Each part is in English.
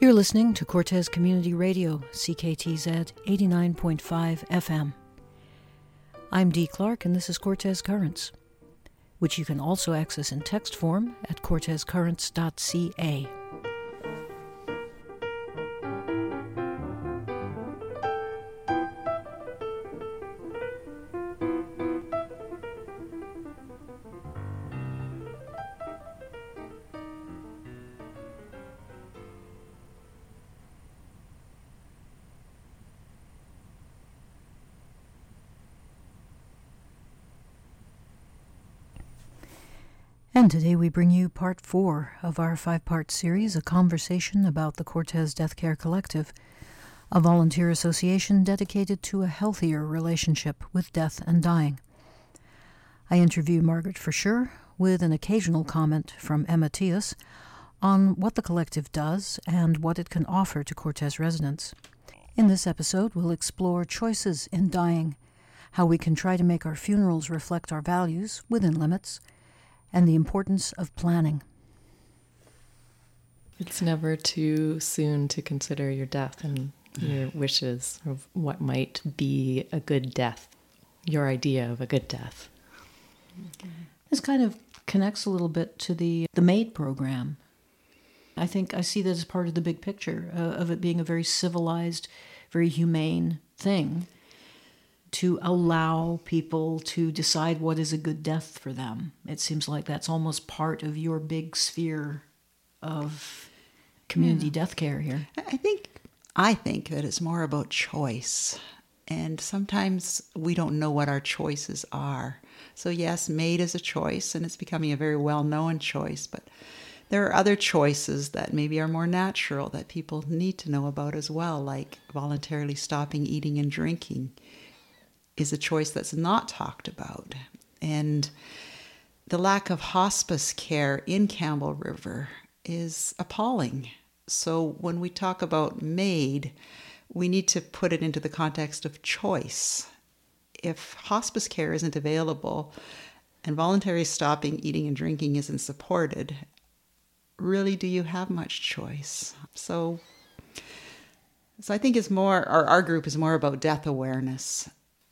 You're listening to Cortes Community Radio, CKTZ 89.5 FM. I'm Dee Clark, and this is Cortes Currents, which you can also access in text form at cortescurrents.ca. And today we bring you part four of our five part series, a conversation about the Cortes Death Care Collective, a volunteer association dedicated to a healthier relationship with death and dying. I interview Margaret Verschure with an occasional comment from Emma Tias on what the collective does and what it can offer to Cortes residents. In this episode, we'll explore choices in dying, how we can try to make our funerals reflect our values within limits and the importance of planning. It's never too soon to consider your death and your wishes of what might be a good death, your idea of a good death. This kind of connects a little bit to the the MAID program. I think I see that as part of the big picture uh, of it being a very civilized, very humane thing to allow people to decide what is a good death for them. It seems like that's almost part of your big sphere of community yeah. death care here. I think I think that it's more about choice. And sometimes we don't know what our choices are. So yes, MAID is a choice and it's becoming a very well-known choice, but there are other choices that maybe are more natural that people need to know about as well, like voluntarily stopping eating and drinking is a choice that's not talked about. And the lack of hospice care in Campbell River is appalling. So when we talk about MAID, we need to put it into the context of choice. If hospice care isn't available and voluntary stopping eating and drinking isn't supported, really do you have much choice? So so I think it's more our, our group is more about death awareness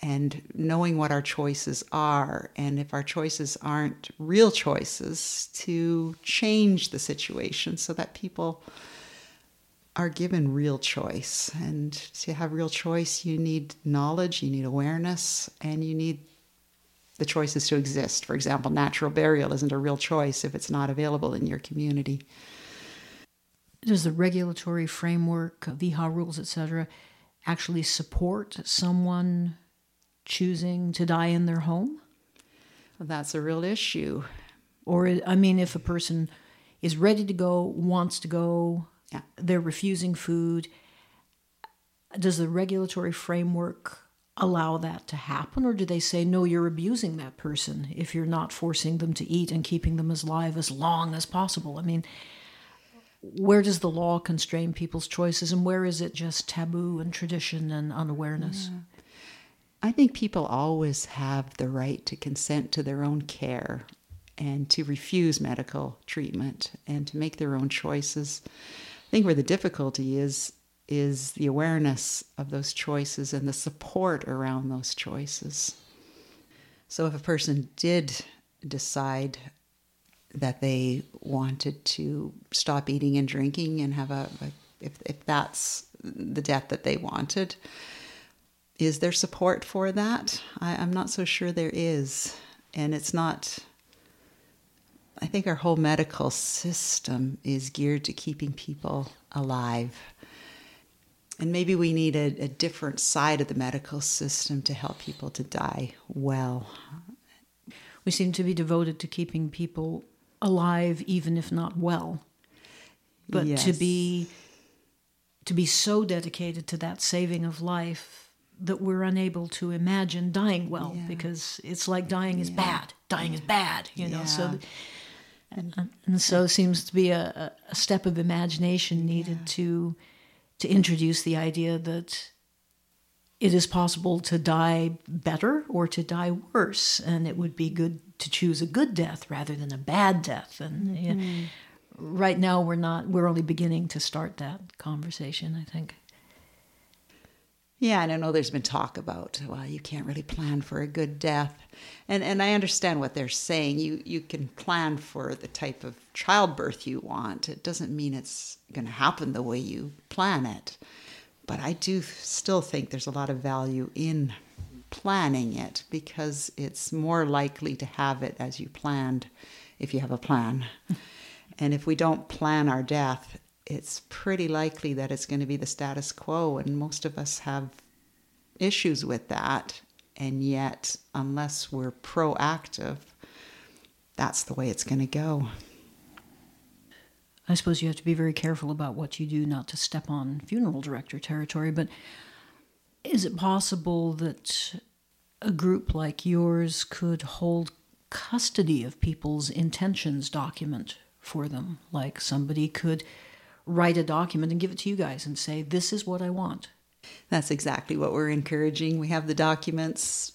and knowing what our choices are, and if our choices aren't real choices, to change the situation so that people are given real choice. And to have real choice, you need knowledge, you need awareness, and you need the choices to exist. For example, natural burial isn't a real choice if it's not available in your community. Does the regulatory framework, VIHA rules, etc., actually support someone choosing to die in their home? Well, that's a real issue. Or, I mean, if a person is ready to go, wants to go, yeah. they're refusing food, does the regulatory framework allow that to happen? Or do they say, no, you're abusing that person if you're not forcing them to eat and keeping them as alive as long as possible? I mean, where does the law constrain people's choices and where is it just taboo and tradition and unawareness? Yeah. I think people always have the right to consent to their own care and to refuse medical treatment and to make their own choices. I think where the difficulty is is the awareness of those choices and the support around those choices. So if a person did decide that they wanted to stop eating and drinking and have a, a if, if that's the death that they wanted, is there support for that? I, I'm not so sure there is. And it's not, I think our whole medical system is geared to keeping people alive. And maybe we need a, a different side of the medical system to help people to die well. We seem to be devoted to keeping people alive, even if not well. But yes. to be to be so dedicated to that saving of life that we're unable to imagine dying well yeah. because it's like dying is yeah. bad. Dying is bad, you know. Yeah. So, and, and so it seems to be a, a step of imagination needed to to introduce the idea that it is possible to die better or to die worse, and it would be good to choose a good death rather than a bad death. And mm-hmm. right now, we're not. We're only beginning to start that conversation. I think. Yeah, and I know there's been talk about well, you can't really plan for a good death, and and I understand what they're saying. You you can plan for the type of childbirth you want. It doesn't mean it's going to happen the way you plan it, but I do still think there's a lot of value in planning it because it's more likely to have it as you planned if you have a plan. and if we don't plan our death, it's pretty likely that it's going to be the status quo, and most of us have issues with that. And yet, unless we're proactive, that's the way it's going to go. I suppose you have to be very careful about what you do not to step on funeral director territory, but is it possible that a group like yours could hold custody of people's intentions document for them? Like somebody could write a document and give it to you guys and say, This is what I want. That's exactly what we're encouraging. We have the documents.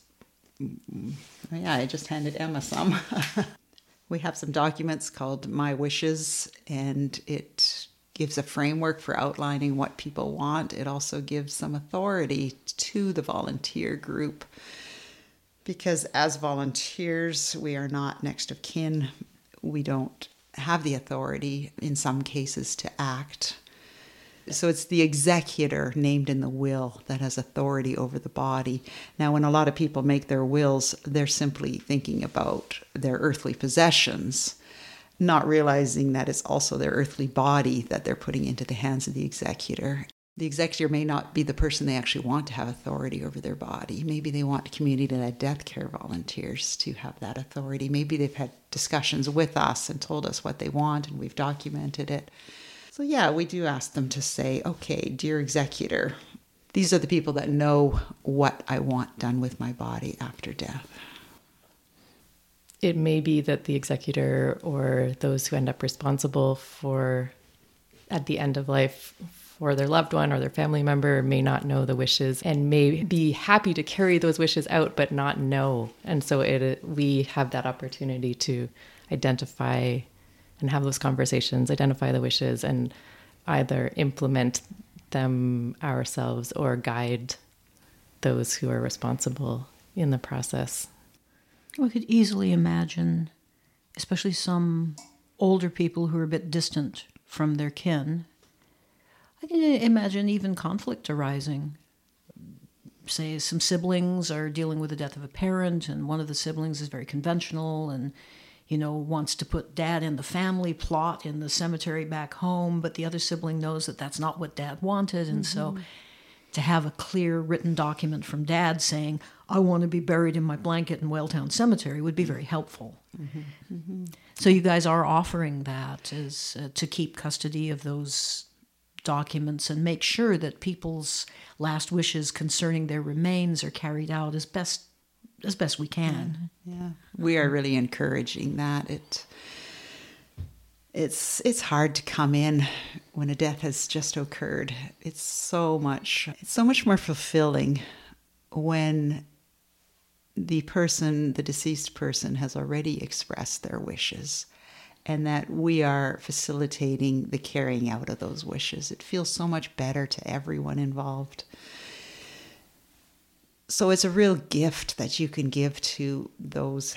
Yeah, I just handed Emma some. we have some documents called My Wishes, and it gives a framework for outlining what people want. It also gives some authority to the volunteer group because as volunteers, we are not next of kin. We don't have the authority in some cases to act. So it's the executor named in the will that has authority over the body. Now, when a lot of people make their wills, they're simply thinking about their earthly possessions, not realizing that it's also their earthly body that they're putting into the hands of the executor. The executor may not be the person they actually want to have authority over their body. Maybe they want community led death care volunteers to have that authority. Maybe they've had discussions with us and told us what they want and we've documented it. So, yeah, we do ask them to say, okay, dear executor, these are the people that know what I want done with my body after death. It may be that the executor or those who end up responsible for at the end of life for their loved one or their family member may not know the wishes and may be happy to carry those wishes out but not know and so it we have that opportunity to identify and have those conversations, identify the wishes, and either implement them ourselves or guide those who are responsible in the process. We could easily imagine, especially some older people who are a bit distant from their kin. I can imagine even conflict arising. Say some siblings are dealing with the death of a parent, and one of the siblings is very conventional and you know, wants to put dad in the family plot in the cemetery back home, but the other sibling knows that that's not what dad wanted. And mm-hmm. so to have a clear written document from dad saying, I want to be buried in my blanket in Whaletown Cemetery would be very helpful. Mm-hmm. Mm-hmm. So you guys are offering that as uh, to keep custody of those documents and make sure that people's last wishes concerning their remains are carried out as best as best we can. Yeah, yeah. we are really encouraging that. It it's it's hard to come in when a death has just occurred. It's so much it's so much more fulfilling when the person, the deceased person, has already expressed their wishes and that we are facilitating the carrying out of those wishes. It feels so much better to everyone involved. So it's a real gift that you can give to those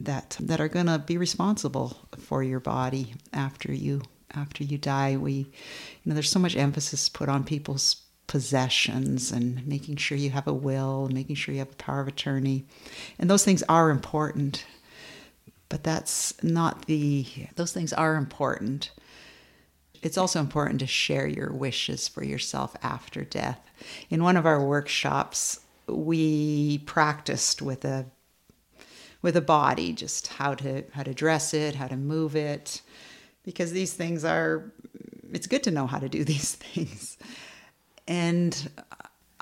that that are going to be responsible for your body after you after you die. We you know there's so much emphasis put on people's possessions and making sure you have a will making sure you have a power of attorney. And those things are important but that's not the those things are important. It's also important to share your wishes for yourself after death. In one of our workshops we practiced with a with a body just how to how to dress it how to move it because these things are it's good to know how to do these things. And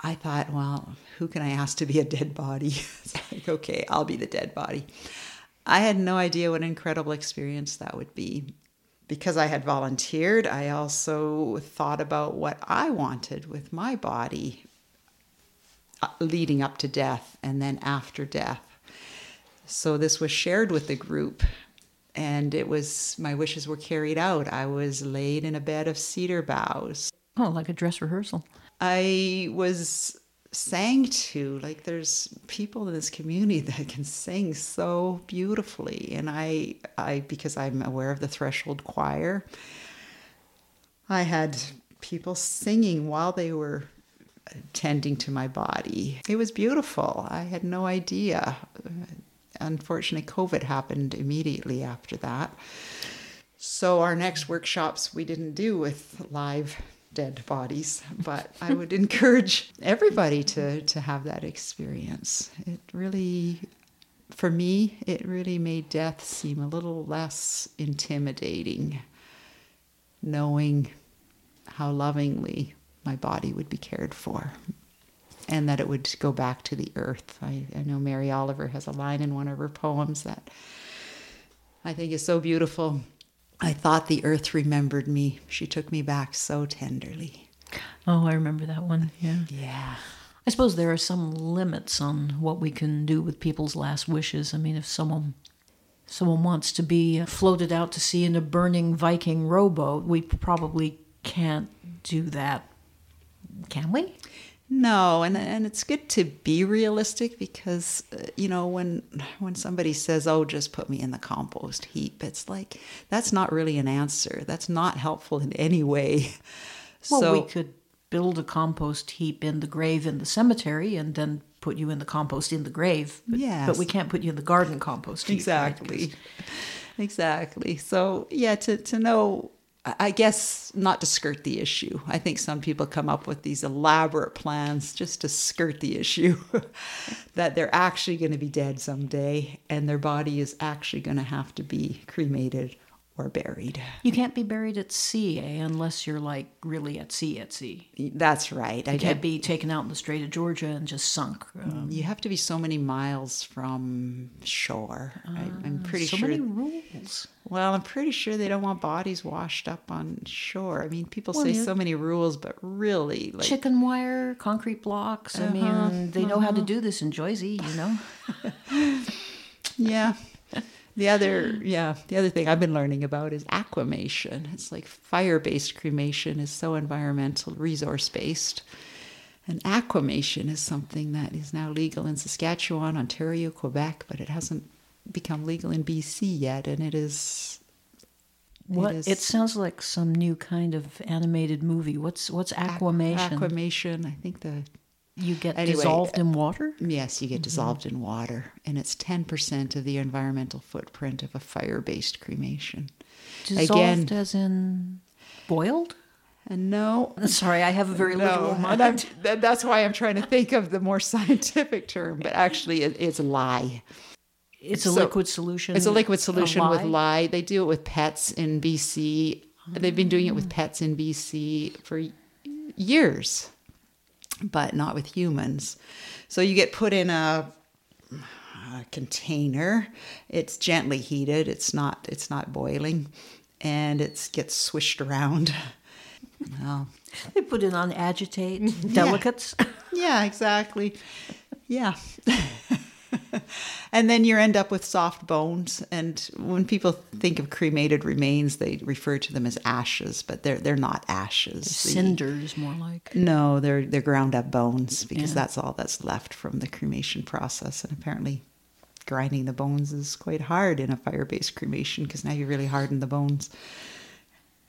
i thought well who can i ask to be a dead body? It's like okay i'll be the dead body i had no idea what an incredible experience that would be because i had volunteered i also thought about what i wanted with my body uh, leading up to death and then after death. So this was shared with the group and it was my wishes were carried out. I was laid in a bed of cedar boughs. Oh, like a dress rehearsal. I was sang to like there's people in this community that can sing so beautifully and I I because I'm aware of the threshold choir I had people singing while they were tending to my body. It was beautiful. I had no idea. Unfortunately, COVID happened immediately after that. So, our next workshops we didn't do with live dead bodies, but I would encourage everybody to, to have that experience. It really, for me, it really made death seem a little less intimidating, knowing how lovingly my body would be cared for and that it would go back to the earth. I, I know Mary Oliver has a line in one of her poems that I think is so beautiful. I thought the earth remembered me. She took me back so tenderly. Oh, I remember that one. Yeah. Yeah. I suppose there are some limits on what we can do with people's last wishes. I mean, if someone someone wants to be floated out to sea in a burning Viking rowboat, we probably can't do that, can we? No, and and it's good to be realistic because uh, you know when when somebody says, "Oh, just put me in the compost heap," it's like that's not really an answer. That's not helpful in any way. Well, so we could build a compost heap in the grave in the cemetery and then put you in the compost in the grave. But, Yes. but we can't put you in the garden compost heap. right? exactly, exactly. So yeah, to to know. I guess not to skirt the issue. I think some people come up with these elaborate plans just to skirt the issue that they're actually going to be dead someday and their body is actually going to have to be cremated or buried. You can't be buried at sea eh, unless you're like really at sea at sea. That's right. I You can't get, be taken out in the Strait of Georgia and just sunk. Um, you have to be so many miles from shore. I, I'm pretty so sure. So many rules. Well, I'm pretty sure they don't want bodies washed up on shore. I mean, people Well, say so many rules, but really, like, Chicken wire, concrete blocks. I mean, they know how to do this in Jersey, you know? yeah. The other, yeah, the other thing I've been learning about is aquamation. It's like fire-based cremation is so environmental, resource-based, and aquamation is something that is now legal in Saskatchewan, Ontario, Quebec, but it hasn't become legal in BC yet, and it is. What is it sounds like some new kind of animated movie. What's what's aquamation? Aquamation. I think the you get Anyway, dissolved in uh, water? Yes, you get mm-hmm. dissolved in water, and it's 10% of the environmental footprint of a fire based cremation. Dissolved Again- as in boiled? And no, Sorry, I have a very no, mind. That's why I'm trying to think of the more scientific term, but actually it, it's lye. It's a so- liquid solution. It's a liquid solution with lye? lye. They do it with pets in BC. They've been doing it with ah. pets in BC for years, but not with humans. So you get put in a, a container. It's gently heated. It's not. It's not boiling, and it gets swished around. They put it on agitate, delicates. yeah, exactly. Yeah. and then you end up with soft bones. And when people think of cremated remains, they refer to them as ashes, but they're they're not ashes. The- Cinders, more like. no, they're they're ground up bones because Yeah. that's all that's left from the cremation process. And apparently, grinding the bones is quite hard in a fire-based cremation because now you really harden the bones.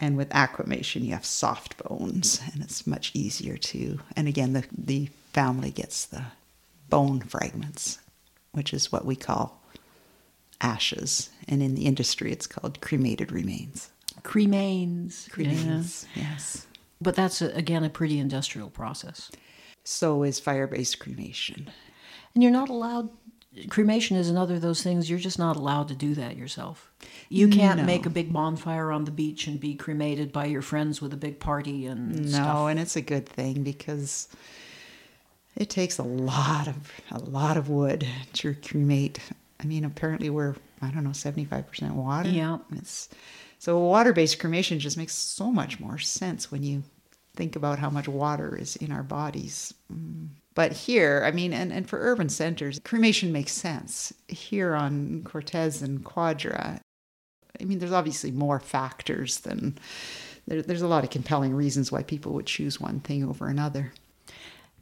And with aquamation, you have soft bones, and it's much easier to. And again, the the family gets the bone fragments, which is what we call ashes, and in the industry, it's called cremated remains. Cremains. Yeah. Cremains, yes. But that's, a, again, a pretty industrial process. So is fire-based cremation. And you're not allowed. Cremation is another of those things. You're just not allowed to do that yourself. You can't No. make a big bonfire on the beach and be cremated by your friends with a big party and No, stuff. and it's a good thing because it takes a lot of a lot of wood to cremate. I mean, apparently we're I don't know seventy five percent water. Yeah. it's so water based cremation just makes so much more sense when you think about how much water is in our bodies. Mm. But here, I mean, and, and for urban centers, cremation makes sense. Here on Cortes and Quadra, I mean, there's obviously more factors than there, there's a lot of compelling reasons why people would choose one thing over another.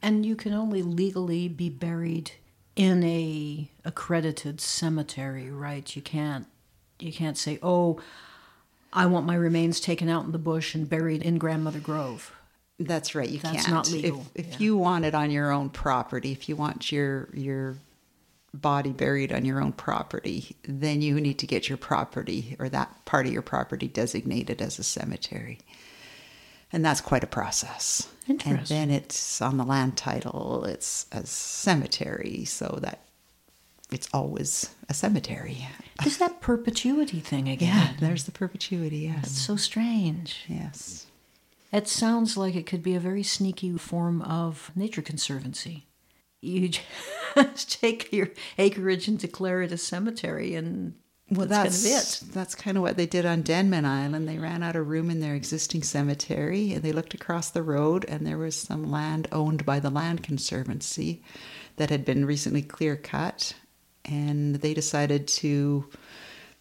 And you can only legally be buried in a accredited cemetery, right? You can't you can't say, "Oh, I want my remains taken out in the bush and buried in Grandmother Grove." That's right. You That's can't. not legal. If, if Yeah. you want it on your own property, if you want your your body buried on your own property, then you need to get your property or that part of your property designated as a cemetery. And that's quite a process. And then it's on the land title, it's a cemetery, so that it's always a cemetery. Is that perpetuity thing again? Yeah, there's the perpetuity, yes. That's so strange. yes. It sounds like it could be a very sneaky form of nature conservancy. You just take your acreage and declare it a cemetery, and Well, that's, that's kind of it. that's kind of what they did on Denman Island. They ran out of room in their existing cemetery, and they looked across the road, and there was some land owned by the Land Conservancy that had been recently clear cut, and they decided to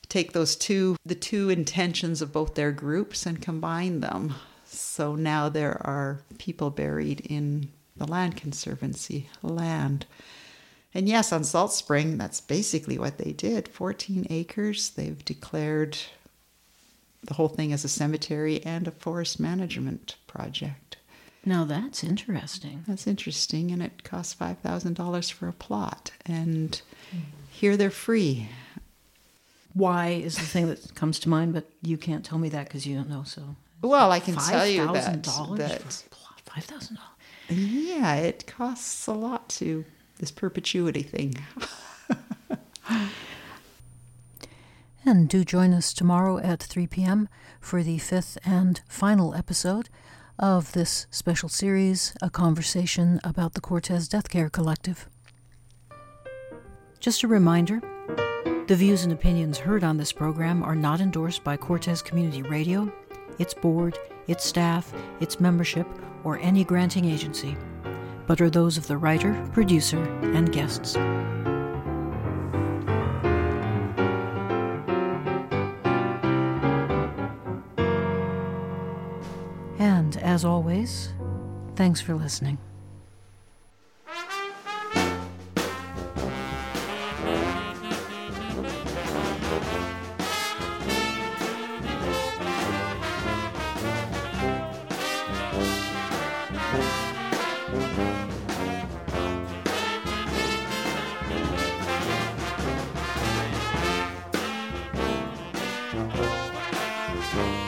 take those two the two intentions of both their groups and combine them. So now there are people buried in the Land Conservancy land. And yes, on Salt Spring, that's basically what they did 14 acres. They've declared the whole thing as a cemetery and a forest management project. Now that's interesting. That's interesting, and it costs $5,000 for a plot. And here they're free. Why is the thing that comes to mind, but you can't tell me that because you don't know. So, Well, I can tell you that, $5,000 that for a plot? Five thousand dollars. yeah, it costs a lot to this perpetuity thing. And do join us tomorrow at 3 p.m. for the fifth and final episode of this special series, a conversation about the Cortes Death Care Collective. Just a reminder the views and opinions heard on this program are not endorsed by Cortes Community Radio, its board, its staff, its membership, or any granting agency, but are those of the writer, producer, and guests. And as always, thanks for listening. Thanks.